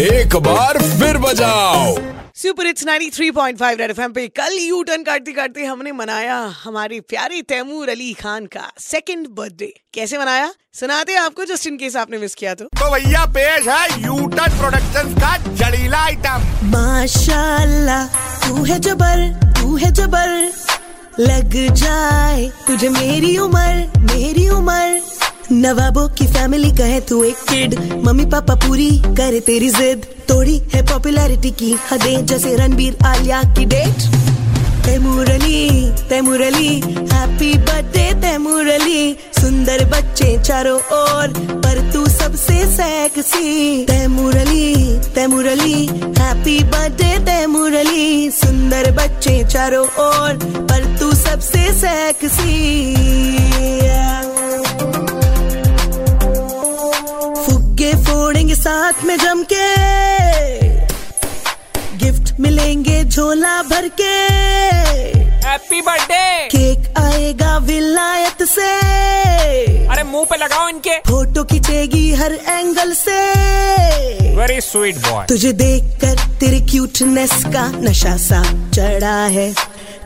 एक बार फिर बजाओ। सुपर इट्स 93.5 रेड एफएम पे कल यू टर्न काटते काटते हमने मनाया हमारे प्यारे तैमूर अली खान का सेकंड बर्थडे कैसे मनाया? सुनाते हैं आपको जस्ट इन केस आपने मिस किया तो। तो भैया पेश है यूटन प्रोडक्शन का जड़ीला आइटम माशाल्लाह तू है जबर तू है जबर। लग जाए तुझे मेरी उम्र मेरी उम्र। नवाबों की फैमिली का है तू एक किड मम्मी पापा पूरी करे तेरी जिद। तोड़ी है पॉपुलैरिटी की हदें, जैसे रणबीर आलिया की date Taimur Ali Taimur Ali happy birthday Taimur Ali सुंदर बच्चे चारों ओर, पर तू सबसे sexy Taimur Ali Taimur Ali happy birthday Taimur Ali सुंदर बच्चे चारों ओर सबसे सेक्सी फुग्गे फोड़ेंगे साथ में जम के गिफ्ट मिलेंगे झोला भर के हैप्पी बर्थडे केक आएगा विलायत से। अरे मुँह पे लगाओ इनके। फ़ोटो खींचेगी हर एंगल से। वेरी स्वीट बॉय तुझे देखकर तेरे क्यूटनेस का नशा सा चढ़ा है।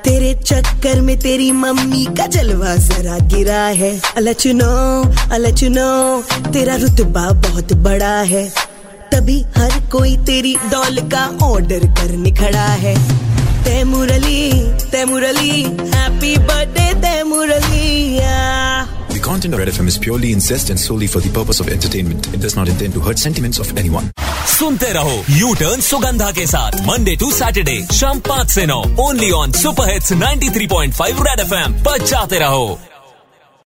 तेरे चक्कर में तेरी मम्मी का जलवा जरा गिरा है अलचनो अलचनो तेरा रुतबा बहुत बड़ा है तभी हर कोई तेरी डॉल का ऑर्डर करने खड़ा है Taimur Ali Taimur Ali happy birthday Taimur Ali. The content of Red FM is purely incest and solely for the purpose of entertainment. It does not intend to hurt sentiments of anyone. सुनते रहो U turn Sugandha के साथ Monday to Saturday शाम पाँच ऐसी नौ only on super hits 93.5 Red FM जाते रहो।